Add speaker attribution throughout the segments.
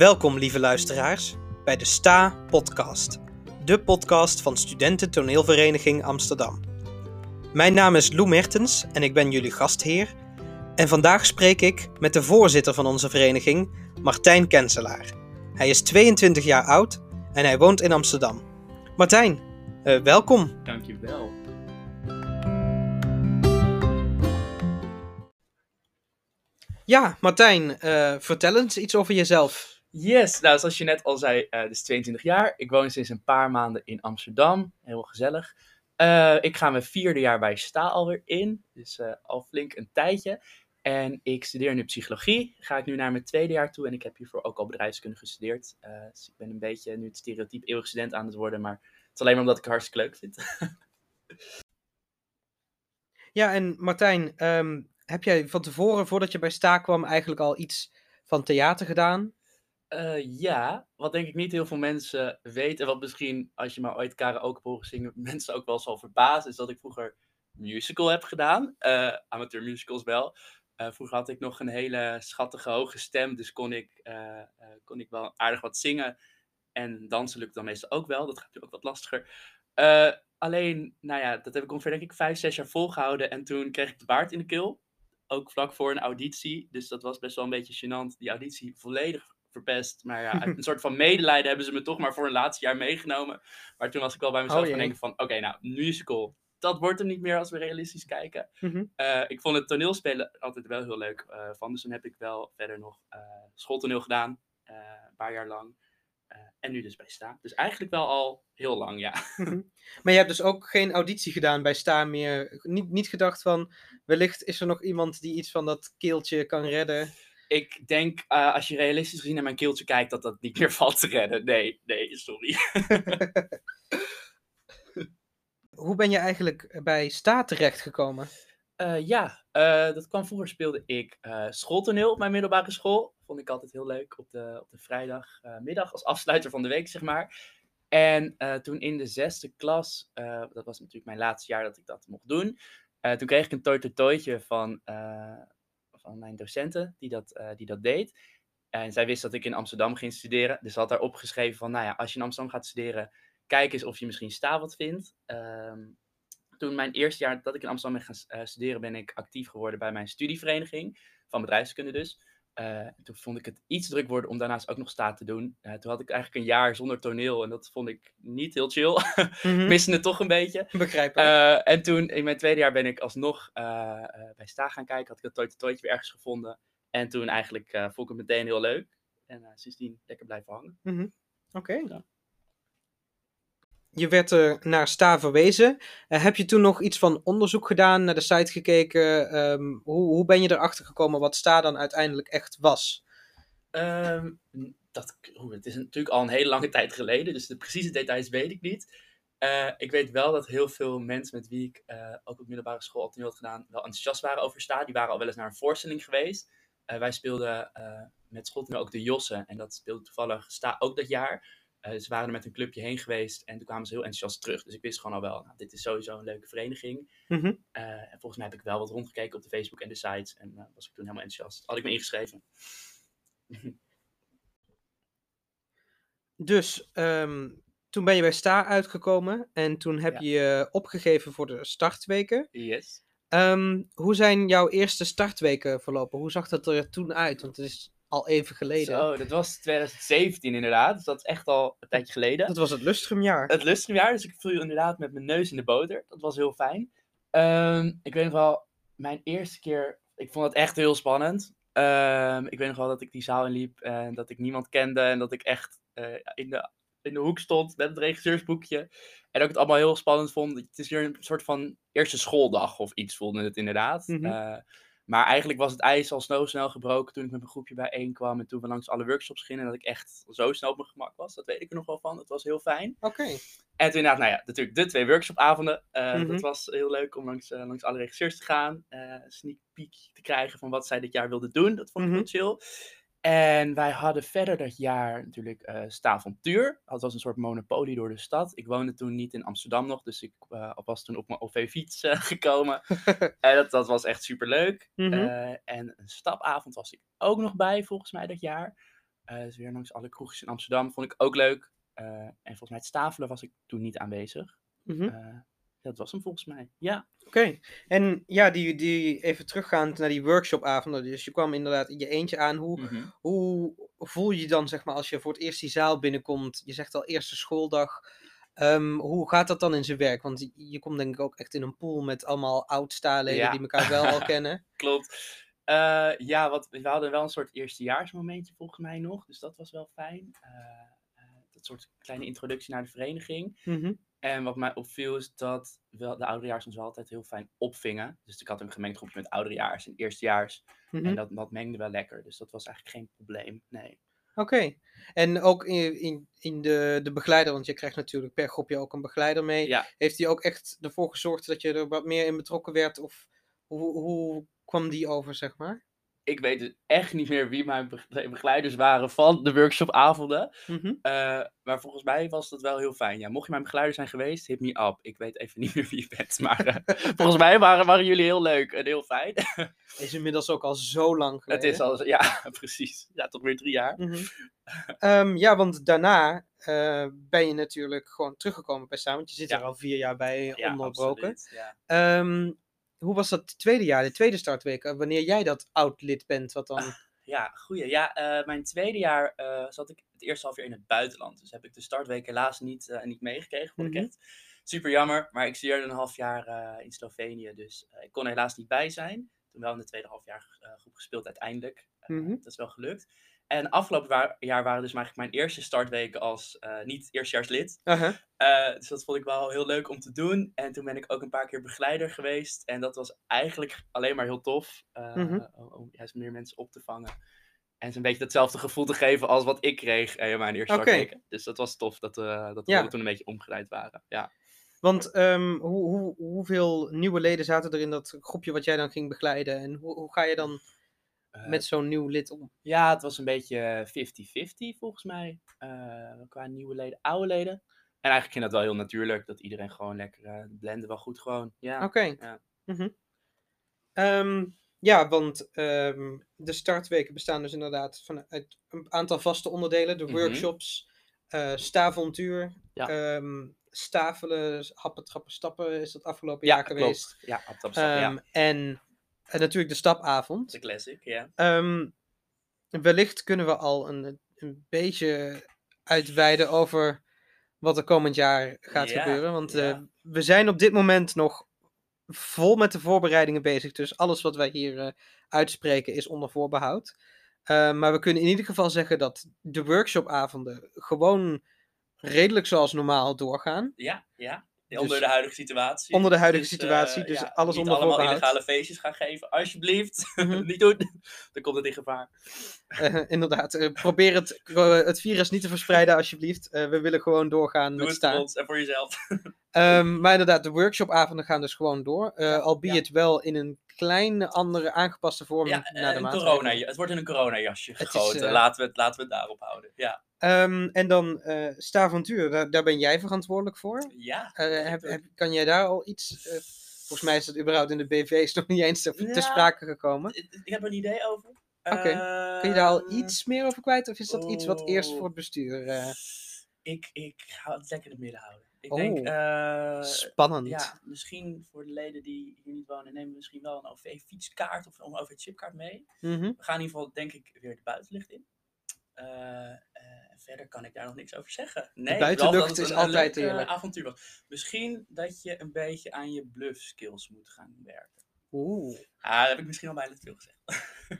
Speaker 1: Welkom, lieve luisteraars, bij de STA Podcast, de podcast van Studenten Toneelvereniging Amsterdam. Mijn naam is Lou Mertens en ik ben jullie gastheer. En vandaag spreek ik met de voorzitter van onze vereniging, Martijn Kenselaar. Hij is 22 jaar oud en hij woont in Amsterdam. Martijn, uh, welkom.
Speaker 2: Dankjewel.
Speaker 1: Ja, Martijn, uh, vertel eens iets over jezelf.
Speaker 2: Yes, nou zoals je net al zei, uh, dus 22 jaar. Ik woon sinds een paar maanden in Amsterdam. Heel gezellig. Uh, ik ga mijn vierde jaar bij STA alweer in. Dus al flink een tijdje. En ik studeer nu psychologie. Ga ik nu naar mijn tweede jaar toe. En ik heb hiervoor ook al bedrijfskunde gestudeerd. dus ik ben een beetje nu het stereotype eeuwig student aan het worden. Maar het is alleen maar omdat ik het hartstikke leuk vind.
Speaker 1: ja, en Martijn, um, heb jij van tevoren, voordat je bij Sta kwam, eigenlijk al iets van theater gedaan?
Speaker 2: Uh, ja, wat denk ik niet heel veel mensen weten. En wat misschien, als je maar ooit karaoke hebt zingen, mensen ook wel zal verbazen. Is dat ik vroeger musical heb gedaan. Uh, amateur musicals wel. Uh, vroeger had ik nog een hele schattige hoge stem. Dus kon ik, kon ik wel aardig wat zingen. En dansen lukt dan meestal ook wel. Dat gaat natuurlijk ook wat lastiger. alleen, nou ja, dat heb ik ongeveer denk ik vijf, zes jaar volgehouden. En toen kreeg ik de baard in de keel ook vlak voor een auditie. Dus dat was best wel een beetje gênant. Die auditie volledig verpest. Maar ja, een soort van medelijden hebben ze me toch maar voor een laatste jaar meegenomen. Maar toen was ik wel bij mezelf oh, denken van... Oké, nou, musical, dat wordt hem niet meer als we realistisch kijken. Mhm. Eh, ik vond het toneelspelen altijd wel heel leuk uh, van. Dus toen heb ik wel verder nog uh, schooltoneel gedaan. een paar jaar lang. En nu dus bij Sta. Dus eigenlijk wel al heel lang, ja.
Speaker 1: Mhm. maar je hebt dus ook geen auditie gedaan bij Sta meer. Niet, niet gedacht van, wellicht is er nog iemand die iets van dat keeltje kan redden.
Speaker 2: Ik denk, uh, als je realistisch gezien naar mijn keeltje kijkt, dat dat niet meer valt te redden. Nee, nee, sorry.
Speaker 1: Hoe ben je eigenlijk bij Sta terechtgekomen?
Speaker 2: Uh, ja, uh, dat kwam vroeger speelde ik schooltoneel op mijn middelbare school. Vond ik altijd heel leuk op de, op de vrijdagmiddag als afsluiter van de week, zeg maar. En toen in de zesde klas, dat was natuurlijk mijn laatste jaar dat ik dat mocht doen. toen kreeg ik een toitootje van, van mijn docenten die dat, die dat deed. En zij wist dat ik in Amsterdam ging studeren. Dus had daar opgeschreven van, nou ja, als je in Amsterdam gaat studeren, kijk eens of je misschien sta wat vindt. Ehm, toen mijn eerste jaar dat ik in Amsterdam ben gaan uh, studeren, ben ik actief geworden bij mijn studievereniging van bedrijfskunde dus. Uh, toen vond ik het iets druk worden om daarnaast ook nog staat te doen. Uh, toen had ik eigenlijk een jaar zonder toneel en dat vond ik niet heel chill. Mm Miste het toch een beetje.
Speaker 1: Begrijpelijk.
Speaker 2: en toen in mijn tweede jaar ben ik alsnog bij sta gaan kijken. Had ik dat toitje toitje weer ergens gevonden. En toen eigenlijk vond ik het meteen heel leuk. En sindsdien lekker blijven hangen.
Speaker 1: Mm -hmm. Oké. Okay. Ja je werd er naar STA verwezen. Uh, heb je toen nog iets van onderzoek gedaan, naar de site gekeken? Um, hoe, hoe ben je erachter gekomen wat STA dan uiteindelijk echt was?
Speaker 2: Um, dat, het is natuurlijk al een hele lange tijd geleden, dus de precieze details weet ik niet. Uh, ik weet wel dat heel veel mensen met wie ik uh, ook op middelbare school al had gedaan, wel enthousiast waren over STA. Die waren al wel eens naar een voorstelling geweest. wij speelden met Schot ook de Jossen en dat speelde toevallig STA ook dat jaar. Uh, ze waren er met een clubje heen geweest en toen kwamen ze heel enthousiast terug. Dus ik wist gewoon al wel, nou, dit is sowieso een leuke vereniging. Mm -hmm. uh, en volgens mij heb ik wel wat rondgekeken op de Facebook en de sites en uh, was ik toen helemaal enthousiast. Had ik me ingeschreven.
Speaker 1: dus um, toen ben je bij STA uitgekomen en toen heb ja. je je opgegeven voor de startweken.
Speaker 2: Yes.
Speaker 1: Um, hoe zijn jouw eerste startweken verlopen? Hoe zag dat er toen uit? Want het is al even geleden.
Speaker 2: Zo, dat was 2017 inderdaad. Dus dat is echt al een tijdje geleden.
Speaker 1: Dat was het lustrumjaar.
Speaker 2: Het lustrumjaar, dus ik viel inderdaad met mijn neus in de boter. Dat was heel fijn. Um, ik weet nog wel, mijn eerste keer, ik vond het echt heel spannend. Um, ik weet nog wel dat ik die zaal inliep en dat ik niemand kende en dat ik echt uh, in, de, in de hoek stond met het regisseursboekje. En dat ik het allemaal heel spannend vond. Het is weer een soort van eerste schooldag of iets voelde het inderdaad. Mm -hmm. uh, maar eigenlijk was het ijs al snel, snel gebroken toen ik met mijn groepje bijeenkwam. En toen we langs alle workshops gingen. En dat ik echt zo snel op mijn gemak was. Dat weet ik er nog wel van. Dat was heel fijn.
Speaker 1: Oké.
Speaker 2: En toen inderdaad, nou ja, natuurlijk de twee workshopavonden. Uh, mm -hmm. Dat was heel leuk om langs, uh, langs alle regisseurs te gaan. Uh, sneak peek te krijgen van wat zij dit jaar wilden doen. Dat vond ik mm -hmm. heel chill. En wij hadden verder dat jaar natuurlijk uh, Stavontuur. Dat was een soort monopolie door de stad. Ik woonde toen niet in Amsterdam nog, dus ik uh, was toen op mijn OV-fiets uh, gekomen. en dat, dat was echt super leuk. Mm -hmm. en een stapavond was ik ook nog bij, volgens mij, dat jaar. Eh, dus weer langs alle kroegjes in Amsterdam. Vond ik ook leuk. Eh, en volgens mij het stafelen was ik toen niet aanwezig.
Speaker 1: Mhm.
Speaker 2: Eh, dat was hem volgens mij. Ja.
Speaker 1: Oké, en ja, die, die, even teruggaand naar die workshopavonden. Dus je kwam inderdaad in je eentje aan. Hoe,
Speaker 2: Mhm.
Speaker 1: hoe voel je je dan, zeg maar, als je voor het eerst die zaal binnenkomt? Je zegt al eerste schooldag. Ehm, hoe gaat dat dan in zijn werk? Want je- komt denk ik ook echt in een pool met allemaal oud-staaleden
Speaker 2: Ja.
Speaker 1: die elkaar wel al kennen.
Speaker 2: Klopt. Eh, ja, wat, we hadden wel een soort eerstejaarsmomentje volgens mij nog. Dus dat was wel fijn. Eh, eh, dat soort kleine introductie naar de vereniging.
Speaker 1: Mhm.
Speaker 2: En wat mij opviel is dat wel, de ouderejaars ons wel altijd heel fijn opvingen. Dus ik had een gemengd groepje met ouderejaars en eerstejaars.
Speaker 1: Mhm.
Speaker 2: En dat, dat mengde wel lekker. Dus dat was eigenlijk geen probleem. Nee.
Speaker 1: Oké, en ook in, in, in de, de begeleider, want je krijgt natuurlijk per groepje ook een begeleider mee.
Speaker 2: Ja,
Speaker 1: Heeft die ook echt ervoor gezorgd dat je er wat meer in betrokken werd? Of hoe, hoe kwam die over, zeg maar?
Speaker 2: Ik weet dus echt niet meer wie mijn bege- begeleiders waren van de workshopavonden. Eh, maar volgens mij was dat wel heel fijn. Ja, mocht je mijn begeleider zijn geweest, hit me up. Ik weet even niet meer wie je bent. Maar eh, volgens mij waren, waren jullie heel leuk en heel fijn.
Speaker 1: Is inmiddels ook al zo lang
Speaker 2: Het
Speaker 1: geleden.
Speaker 2: is al, ja, precies. Ja, toch weer drie jaar.
Speaker 1: Mhm. Ehm, ja, want daarna eh, ben je natuurlijk gewoon teruggekomen bij Staan, want je zit
Speaker 2: Ja.
Speaker 1: er al vier jaar bij
Speaker 2: Ja,
Speaker 1: onderbroken.
Speaker 2: absoluut, Ja.
Speaker 1: Ehm, hoe was dat tweede jaar, de tweede startweek, eh, wanneer jij dat oud-lid bent? Wat dan...
Speaker 2: Ja, goeie. Ja, eh, mijn tweede jaar eh, zat ik het eerste half jaar in het buitenland. Dus heb ik de startweek helaas niet, eh, niet meegekregen. Vond
Speaker 1: Mhm.
Speaker 2: ik echt super jammer. Maar ik studeerde een half jaar in Slovenië. Dus ik kon er helaas niet bij zijn. Toen wel in de tweede half jaar eh, goed gespeeld uiteindelijk.
Speaker 1: Mhm.
Speaker 2: Dat is wel gelukt. En afgelopen jaar waren dus eigenlijk mijn eerste startweken als eh, niet eerstejaarslid.
Speaker 1: Aha.
Speaker 2: Eh, dus dat vond ik wel heel leuk om te doen. En toen ben ik ook een paar keer begeleider geweest. En dat was eigenlijk alleen maar heel tof. eh,
Speaker 1: Mhm.
Speaker 2: om, juist meer mensen op te vangen. En ze een beetje datzelfde gevoel te geven als wat ik kreeg in mijn eerste startweken. Dus dat was tof dat, dat
Speaker 1: Ja.
Speaker 2: rollen toen een beetje omgeleid waren. Ja.
Speaker 1: Want ehm, hoe, hoe, hoeveel nieuwe leden zaten er in dat groepje wat jij dan ging begeleiden? En hoe, hoe ga je dan met zo'n nieuw lid om?
Speaker 2: Ja, het was een beetje 50-50 volgens mij. eh, qua nieuwe leden, oude leden. En eigenlijk ging dat wel heel natuurlijk. Dat iedereen gewoon lekker eh blenden wel goed gewoon. Ja.
Speaker 1: Oké.
Speaker 2: ja.
Speaker 1: Mhm. Ehm, ja, want ehm, de startweken bestaan dus inderdaad van uit een aantal vaste onderdelen. De
Speaker 2: Mhm.
Speaker 1: workshops, eh
Speaker 2: Ja.
Speaker 1: ehm, stavelen, happen, trappen, stappen is dat afgelopen
Speaker 2: Ja,
Speaker 1: jaar geweest.
Speaker 2: klopt. Ja, stap, ja.
Speaker 1: Ehm, En natuurlijk de stapavond.
Speaker 2: De classic, ja.
Speaker 1: Ehm, wellicht kunnen we al een, een beetje uitweiden over wat er komend jaar gaat
Speaker 2: Ja,
Speaker 1: gebeuren. Want
Speaker 2: ja.
Speaker 1: eh, we zijn op dit moment nog vol met de voorbereidingen bezig. Dus alles wat wij hier eh, uitspreken is onder voorbehoud. Eh, maar we kunnen in ieder geval zeggen dat de workshopavonden gewoon redelijk zoals normaal doorgaan.
Speaker 2: Ja, ja.
Speaker 1: Dus-
Speaker 2: onder de huidige situatie.
Speaker 1: Onder de huidige
Speaker 2: Dus, eh,
Speaker 1: situatie, dus alles onder
Speaker 2: allemaal
Speaker 1: voorbehoud.
Speaker 2: illegale feestjes gaan geven, alsjeblieft.
Speaker 1: Mhm.
Speaker 2: niet doen, dan komt het in gevaar.
Speaker 1: Eh, inderdaad, eh, probeer het, eh, het virus niet te verspreiden alsjeblieft. Eh, we willen gewoon doorgaan
Speaker 2: Doe
Speaker 1: met
Speaker 2: het voor
Speaker 1: staan.
Speaker 2: ons en voor jezelf.
Speaker 1: Ehm, maar inderdaad, de workshopavonden gaan dus gewoon door. Eh
Speaker 2: Ja,
Speaker 1: al biedt
Speaker 2: ja.
Speaker 1: het wel in een kleine andere aangepaste vorm
Speaker 2: Ja,
Speaker 1: naar de
Speaker 2: eh, corona, het wordt in een coronajasje
Speaker 1: is,
Speaker 2: gegoten.
Speaker 1: eh,
Speaker 2: laten, we het, laten we het daarop houden. Ja,
Speaker 1: Ehm, en dan eh Staventuur, daar, daar ben jij verantwoordelijk voor.
Speaker 2: ja.
Speaker 1: Heb, heb, kan jij daar al iets... volgens mij is dat überhaupt in de BV's nog niet eens te, sprake gekomen.
Speaker 2: Ik heb er een idee over.
Speaker 1: Oké. Kun je daar al iets meer over kwijt? Of is dat iets wat eerst voor het bestuur...
Speaker 2: Ik, ik ga het lekker in het midden houden. Ik
Speaker 1: Oh,
Speaker 2: denk, eh,
Speaker 1: spannend.
Speaker 2: ja, misschien voor de leden die hier niet wonen, nemen we misschien wel een OV-fietskaart of een OV-chipkaart mee.
Speaker 1: Mhm.
Speaker 2: We gaan in ieder geval, denk ik, weer de buitenlucht in. Eh, eh, verder kan ik daar nog niks over zeggen. Nee,
Speaker 1: buitenlucht
Speaker 2: dat het
Speaker 1: is
Speaker 2: een-
Speaker 1: altijd
Speaker 2: een leuk, avontuur was. Misschien dat je een beetje aan je bluff skills moet gaan werken.
Speaker 1: Oeh.
Speaker 2: Ah, dat heb ik misschien al bijna te veel gezegd.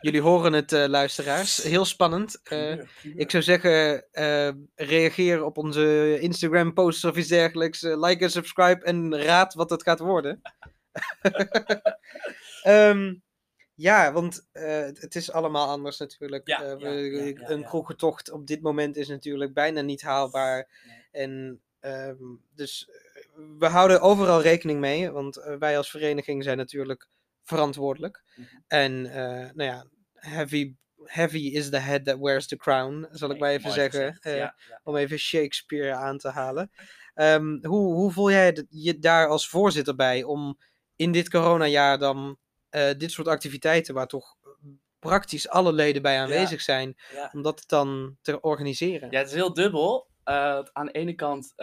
Speaker 1: Jullie horen het, eh, luisteraars. Heel spannend. Eh, ik zou zeggen, eh, reageer op onze Instagram posts of iets dergelijks. Like en subscribe en raad wat het gaat worden. Ehm, ja, want het, is allemaal anders natuurlijk.
Speaker 2: Ja, ja,
Speaker 1: een kroegentocht op dit moment is natuurlijk bijna niet haalbaar.
Speaker 2: Nee.
Speaker 1: En ehm, dus we houden overal rekening mee, want wij als vereniging zijn natuurlijk verantwoordelijk.
Speaker 2: Mhm.
Speaker 1: En eh, nou ja, heavy, heavy is the head that wears the crown, zal ik maar even
Speaker 2: mooi
Speaker 1: zeggen. eh,
Speaker 2: ja, ja.
Speaker 1: Om even Shakespeare aan te halen. Ehm, hoe, hoe voel jij je daar als voorzitter bij om in dit coronajaar dan eh, dit soort activiteiten, waar toch praktisch alle leden bij aanwezig zijn.
Speaker 2: Ja.
Speaker 1: Om dat dan te organiseren.
Speaker 2: Ja, het is heel dubbel. Aan de ene kant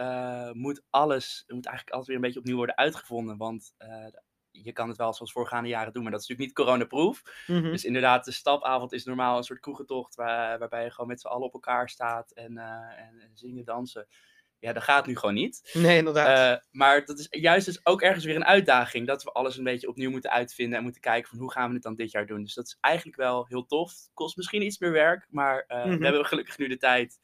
Speaker 2: moet alles, moet eigenlijk altijd weer een beetje opnieuw worden uitgevonden. Want eh, je kan het wel zoals voorgaande jaren doen, maar dat is natuurlijk niet coronaproof.
Speaker 1: Mhm.
Speaker 2: Dus inderdaad, de stapavond is normaal een soort kroegentocht waar, waarbij je gewoon met z'n allen op elkaar staat en, eh, en, en zingen, dansen. Ja, dat gaat nu gewoon niet.
Speaker 1: Nee, inderdaad.
Speaker 2: Eh, maar dat is juist dus ook ergens weer een uitdaging. Dat we alles een beetje opnieuw moeten uitvinden en moeten kijken van hoe gaan we het dan dit jaar doen. Dus dat is eigenlijk wel heel tof. Kost misschien iets meer werk, maar eh,
Speaker 1: Mhm.
Speaker 2: we hebben gelukkig nu de tijd.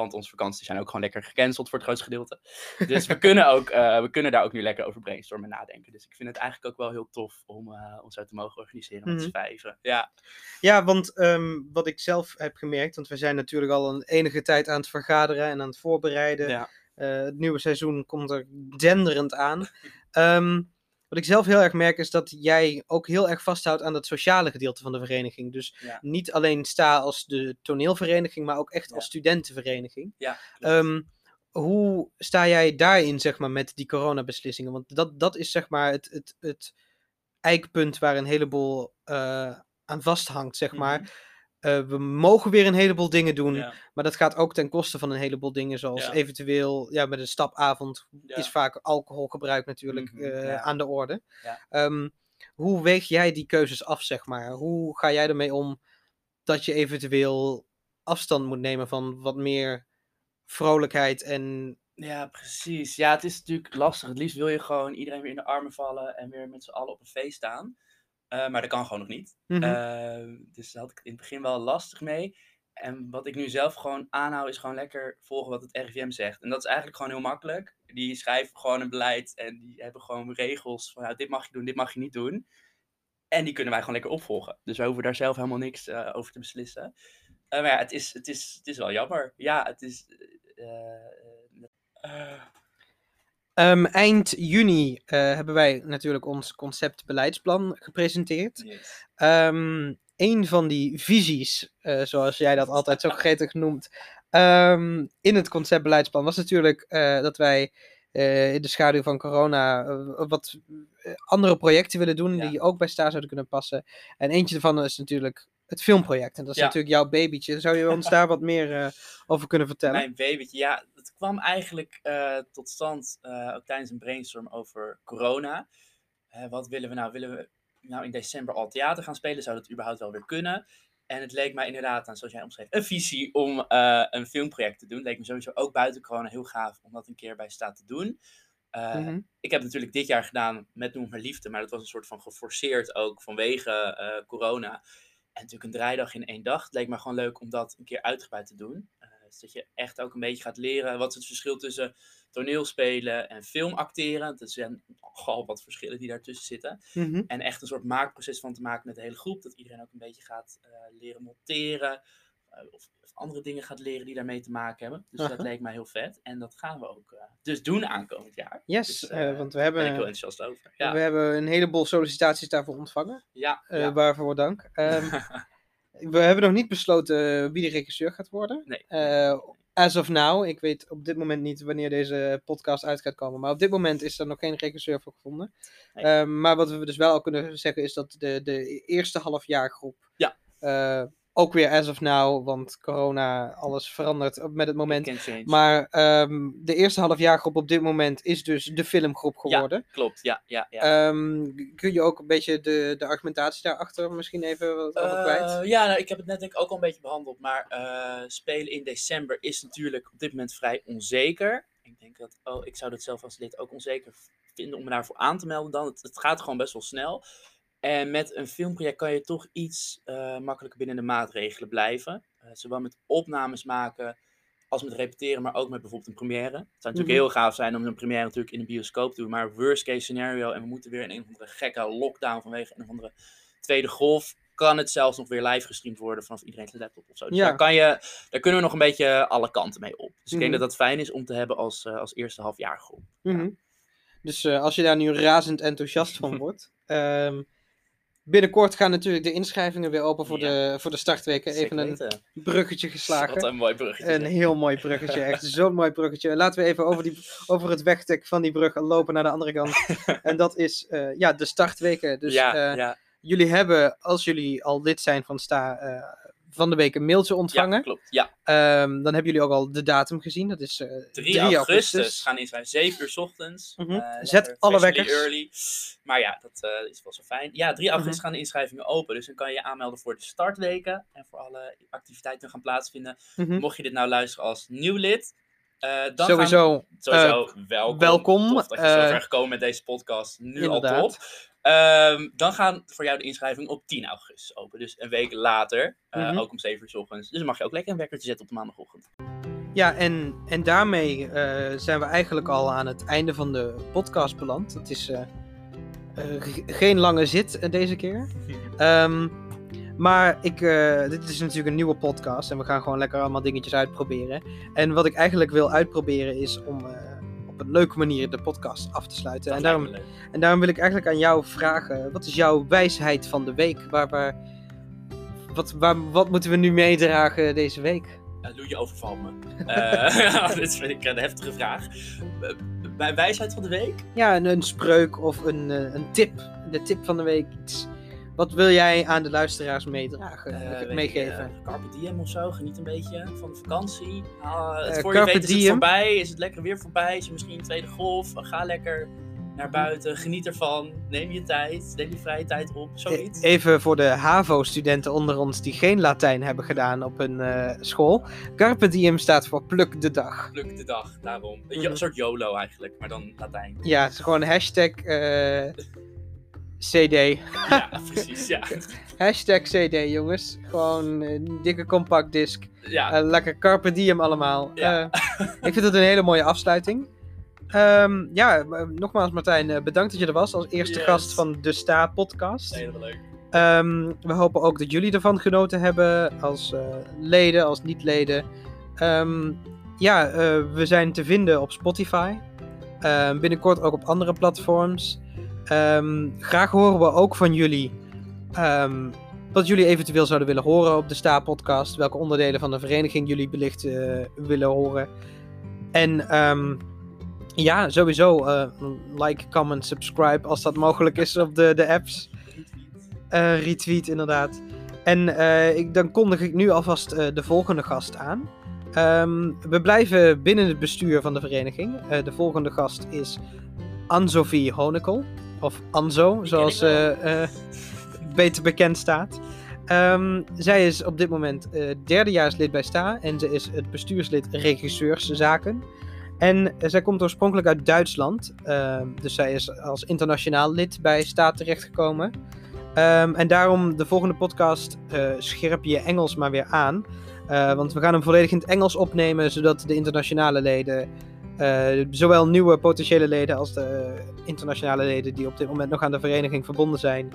Speaker 2: Want onze vakanties zijn ook gewoon lekker gecanceld voor het grootste gedeelte. Dus we kunnen, ook, eh, we kunnen daar ook nu lekker over brainstormen en nadenken. Dus ik vind het eigenlijk ook wel heel tof om eh, ons zo te mogen organiseren met
Speaker 1: Mhm.
Speaker 2: z'n vijven. Ja,
Speaker 1: Ja, want ehm, wat ik zelf heb gemerkt, want we zijn natuurlijk al een enige tijd aan het vergaderen en aan het voorbereiden.
Speaker 2: ja.
Speaker 1: Eh, het nieuwe seizoen komt er denderend aan. Ehm, wat ik zelf heel erg merk is dat jij ook heel erg vasthoudt aan het sociale gedeelte van de vereniging. Dus
Speaker 2: Ja.
Speaker 1: niet alleen sta als de toneelvereniging, maar ook echt als studentenvereniging.
Speaker 2: ja.
Speaker 1: Ehm, hoe sta jij daarin, zeg maar, met die coronabeslissingen? Want dat, dat is, zeg maar, het, het, het eikpunt waar een heleboel eh, aan vasthangt, zeg maar.
Speaker 2: Mhm.
Speaker 1: Eh, we mogen weer een heleboel dingen doen,
Speaker 2: Ja,
Speaker 1: maar dat gaat ook ten koste van een heleboel dingen, zoals
Speaker 2: Ja.
Speaker 1: eventueel, ja, met een stapavond
Speaker 2: ja.
Speaker 1: is vaak alcoholgebruik natuurlijk
Speaker 2: Mhm,
Speaker 1: eh, aan de orde. Ehm, hoe weeg jij die keuzes af, zeg maar? Hoe ga jij ermee om dat je eventueel afstand moet nemen van wat meer vrolijkheid en...
Speaker 2: Ja, precies. Ja, het is natuurlijk lastig. Het liefst wil je gewoon iedereen weer in de armen vallen en weer met z'n allen op een feest staan. Eh, maar dat kan gewoon nog niet.
Speaker 1: Mhm.
Speaker 2: Eh, dus daar had ik in het begin wel lastig mee. En wat ik nu zelf gewoon aanhoud, is gewoon lekker volgen wat het RIVM zegt. En dat is eigenlijk gewoon heel makkelijk. Die schrijven gewoon een beleid en die hebben gewoon regels van nou, dit mag je doen, dit mag je niet doen. En die kunnen wij gewoon lekker opvolgen. Dus wij hoeven daar zelf helemaal niks eh, over te beslissen. Maar ja, het is, het, is, het is wel jammer. Ja, het is. Eh, eh, eh,
Speaker 1: Ehm, eind juni eh, hebben wij natuurlijk ons concept beleidsplan gepresenteerd.
Speaker 2: yes.
Speaker 1: Ehm een van die visies, eh, zoals jij dat altijd zo gretig noemt, ehm, in het concept beleidsplan was natuurlijk eh, dat wij in de schaduw van corona wat andere projecten willen doen
Speaker 2: Ja.
Speaker 1: die ook bij STA zouden kunnen passen. En eentje daarvan is natuurlijk het filmproject. En dat is
Speaker 2: Ja.
Speaker 1: natuurlijk jouw babytje. Zou je ons daar wat meer over kunnen vertellen?
Speaker 2: Mijn babytje, ja, kwam eigenlijk eh, tot stand eh, ook tijdens een brainstorm over corona. Eh, wat willen we nou? Willen we nou in december al theater gaan spelen? Zou dat überhaupt wel weer kunnen? En het leek mij inderdaad aan, zoals jij omschreef, een visie om een filmproject te doen. Het leek me sowieso ook buiten corona heel gaaf om dat een keer bij staat te doen.
Speaker 1: Mhm.
Speaker 2: Ik heb het natuurlijk dit jaar gedaan met Noem maar Liefde, maar dat was een soort van geforceerd ook vanwege corona. En natuurlijk een draaidag in één dag. Het leek me gewoon leuk om dat een keer uitgebreid te doen. Dus dat je echt ook een beetje gaat leren wat is het verschil tussen toneelspelen en filmacteren. Er zijn nogal wat verschillen die daartussen zitten.
Speaker 1: Mhm.
Speaker 2: En echt een soort maakproces van te maken met de hele groep. Dat iedereen ook een beetje gaat eh, leren monteren. eh, of, of andere dingen gaat leren die daarmee te maken hebben. Dus dat leek mij heel vet. En dat gaan we ook dus doen aankomend jaar.
Speaker 1: Yes,
Speaker 2: Dus,
Speaker 1: want we
Speaker 2: Daar ben ik heel
Speaker 1: hebben,
Speaker 2: enthousiast over. Ja,
Speaker 1: we hebben een heleboel sollicitaties daarvoor ontvangen.
Speaker 2: ja, ja.
Speaker 1: Waarvoor dank. Ehm, we hebben nog niet besloten wie de regisseur gaat worden.
Speaker 2: Nee.
Speaker 1: Eh, as of now, ik weet op dit moment niet wanneer deze podcast uit gaat komen, maar op dit moment is er nog geen regisseur voor gevonden.
Speaker 2: Nee.
Speaker 1: Ehm, maar wat we dus wel al kunnen zeggen is dat de, de eerste halfjaargroep
Speaker 2: Ja.
Speaker 1: Eh, ook weer as of now, want corona, alles verandert op- met het moment. Maar ehm, de eerste halfjaargroep op dit moment is dus de filmgroep geworden.
Speaker 2: Klopt, ja, ja, ja.
Speaker 1: Ehm, kun je ook een beetje de, de argumentatie daarachter misschien even wat over kwijt?
Speaker 2: Eh, ja, nou, ik heb het net denk ik ook al een beetje behandeld. Maar eh, spelen in december is natuurlijk op dit moment vrij onzeker. Ik denk dat, oh, ik zou dat zelf als lid ook onzeker vinden om me daarvoor aan te melden dan. Het, het gaat gewoon best wel snel. En met een filmproject kan je toch iets eh, makkelijker binnen de maatregelen blijven. Eh, zowel met opnames maken als met repeteren, maar ook met bijvoorbeeld een première. Het zou natuurlijk
Speaker 1: Mhm.
Speaker 2: heel gaaf zijn om een première natuurlijk in een bioscoop te doen. Maar worst case scenario en we moeten weer in een of andere gekke lockdown vanwege een of andere tweede golf, kan het zelfs nog weer live gestreamd worden vanaf iedereen's laptop of zo. Dus
Speaker 1: Ja.
Speaker 2: daar, kan je, daar kunnen we nog een beetje alle kanten mee op. Dus ik denk
Speaker 1: Mhm.
Speaker 2: dat dat fijn is om te hebben als, eh, als eerste halfjaargroep.
Speaker 1: Mhm. Dus als je daar nu razend enthousiast van wordt. ehm, binnenkort gaan natuurlijk de inschrijvingen weer open voor,
Speaker 2: Ja.
Speaker 1: de, voor de startweken. Even een bruggetje geslagen.
Speaker 2: Wat een mooi bruggetje.
Speaker 1: Een heel mooi bruggetje, echt zo'n mooi bruggetje. Laten we even over, die, over het wegdek van die brug lopen naar de andere kant. en dat is eh, ja, de startweken. Dus
Speaker 2: ja,
Speaker 1: eh,
Speaker 2: ja.
Speaker 1: jullie hebben, als jullie al lid zijn van STA, eh, van de week een mailtje ontvangen.
Speaker 2: Ja, klopt. Ja,
Speaker 1: Ehm, dan hebben jullie ook al de datum gezien. Dat is eh
Speaker 2: 3, augustus. Gaan inschrijven, 7 uur 's ochtends.
Speaker 1: Mhm.
Speaker 2: Eh,
Speaker 1: Zet alle wekkers.
Speaker 2: Early. Maar ja, dat eh, is wel zo fijn. Ja, 3 augustus
Speaker 1: Mhm.
Speaker 2: gaan de inschrijvingen open. Dus dan kan je je aanmelden voor de startweken. En voor alle activiteiten gaan plaatsvinden.
Speaker 1: Mhm.
Speaker 2: Mocht je dit nou luisteren als nieuw lid. Eh, dan gaan-
Speaker 1: Sowieso.
Speaker 2: Sowieso welkom.
Speaker 1: welkom,
Speaker 2: Tof dat je
Speaker 1: eh,
Speaker 2: zo ver gekomen met deze podcast. Nu
Speaker 1: inderdaad.
Speaker 2: al top. Ehm, dan gaan voor jou de inschrijvingen op 10 augustus open. Dus een week later. eh,
Speaker 1: Mhm.
Speaker 2: Ook om 7 uur 's ochtends. Dus dan mag je ook lekker een wekkertje zetten op de maandagochtend.
Speaker 1: Ja, en, en daarmee eh, zijn we eigenlijk al aan het einde van de podcast beland. Het is eh, eh, geen lange zit eh, deze keer. Ehm, maar ik, eh, dit is natuurlijk een nieuwe podcast en we gaan gewoon lekker allemaal dingetjes uitproberen. En wat ik eigenlijk wil uitproberen is om eh, op een leuke manier de podcast af te sluiten.
Speaker 2: Dat
Speaker 1: En daarom, en daarom wil ik eigenlijk aan jou vragen, wat is jouw wijsheid van de week? Waar, waar, wat, waar, wat moeten we nu meedragen deze week?
Speaker 2: Uh, Loe, je overvalt me. Eh, dit vind ik een heftige vraag. Eh, Bij wijsheid van de week?
Speaker 1: Ja, een, een spreuk of een, een tip. De tip van de week. Iets. Wat wil jij aan de luisteraars meedragen,
Speaker 2: Eh,
Speaker 1: eh,
Speaker 2: weet ik,
Speaker 1: meegeven?
Speaker 2: eh, carpe diem of zo. Geniet een beetje van de vakantie. Ah, het
Speaker 1: Eh,
Speaker 2: voor je weet is het voorbij. Is het lekker weer voorbij? Is er misschien een tweede golf? Ga lekker naar buiten. Geniet ervan. Neem je tijd. Neem je vrije tijd op. Zoiets.
Speaker 1: E- Even voor de HAVO-studenten onder ons die geen Latijn hebben gedaan op hun eh, school. Carpe diem staat voor pluk de dag.
Speaker 2: Pluk de dag, daarom. Een
Speaker 1: Mhm.
Speaker 2: soort YOLO eigenlijk, maar dan Latijn.
Speaker 1: Ja, het is gewoon hashtag eh, CD.
Speaker 2: Ja, precies. Ja.
Speaker 1: Hashtag CD, jongens. Gewoon eh, een dikke compact disc.
Speaker 2: ja.
Speaker 1: Eh, lekker carpe diem allemaal.
Speaker 2: Ja.
Speaker 1: Eh, ik vind het een hele mooie afsluiting. Ehm, ja, eh, nogmaals Martijn, eh, bedankt dat je er was als eerste
Speaker 2: Yes.
Speaker 1: gast van de Sta podcast.
Speaker 2: Helemaal leuk.
Speaker 1: Ehm, we hopen ook dat jullie ervan genoten hebben als eh, leden, als niet-leden. Ehm, ja, eh, we zijn te vinden op Spotify. Binnenkort ook op andere platforms. Ehm, graag horen we ook van jullie ehm, wat jullie eventueel zouden willen horen op de Sta-podcast. Welke onderdelen van de vereniging jullie wellicht eh, willen horen. En ehm, ja, sowieso eh, like, comment, subscribe als dat mogelijk is op de, de apps. Eh, retweet, inderdaad. En ik, dan kondig ik nu alvast de volgende gast aan. We blijven binnen het bestuur van de vereniging. De volgende gast is Anne-Sophie Honekel. Of Anzo, zoals
Speaker 2: wel.
Speaker 1: eh, eh, beter bekend staat. Ehm, zij is op dit moment eh derdejaarslid bij STA en ze is het bestuurslid regisseurszaken. En zij komt oorspronkelijk uit Duitsland, ehm, dus zij is als internationaal lid bij STA terechtgekomen. Ehm, en daarom de volgende podcast scherp je Engels maar weer aan. Want we gaan hem volledig in het Engels opnemen, zodat de internationale leden, eh, zowel nieuwe potentiële leden als de internationale leden die op dit moment nog aan de vereniging verbonden zijn,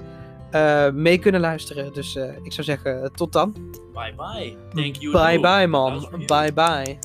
Speaker 1: eh, mee kunnen luisteren. Dus eh, ik zou zeggen, tot dan.
Speaker 2: Bye bye. Thank you.
Speaker 1: Bye bye, man. Bye bye.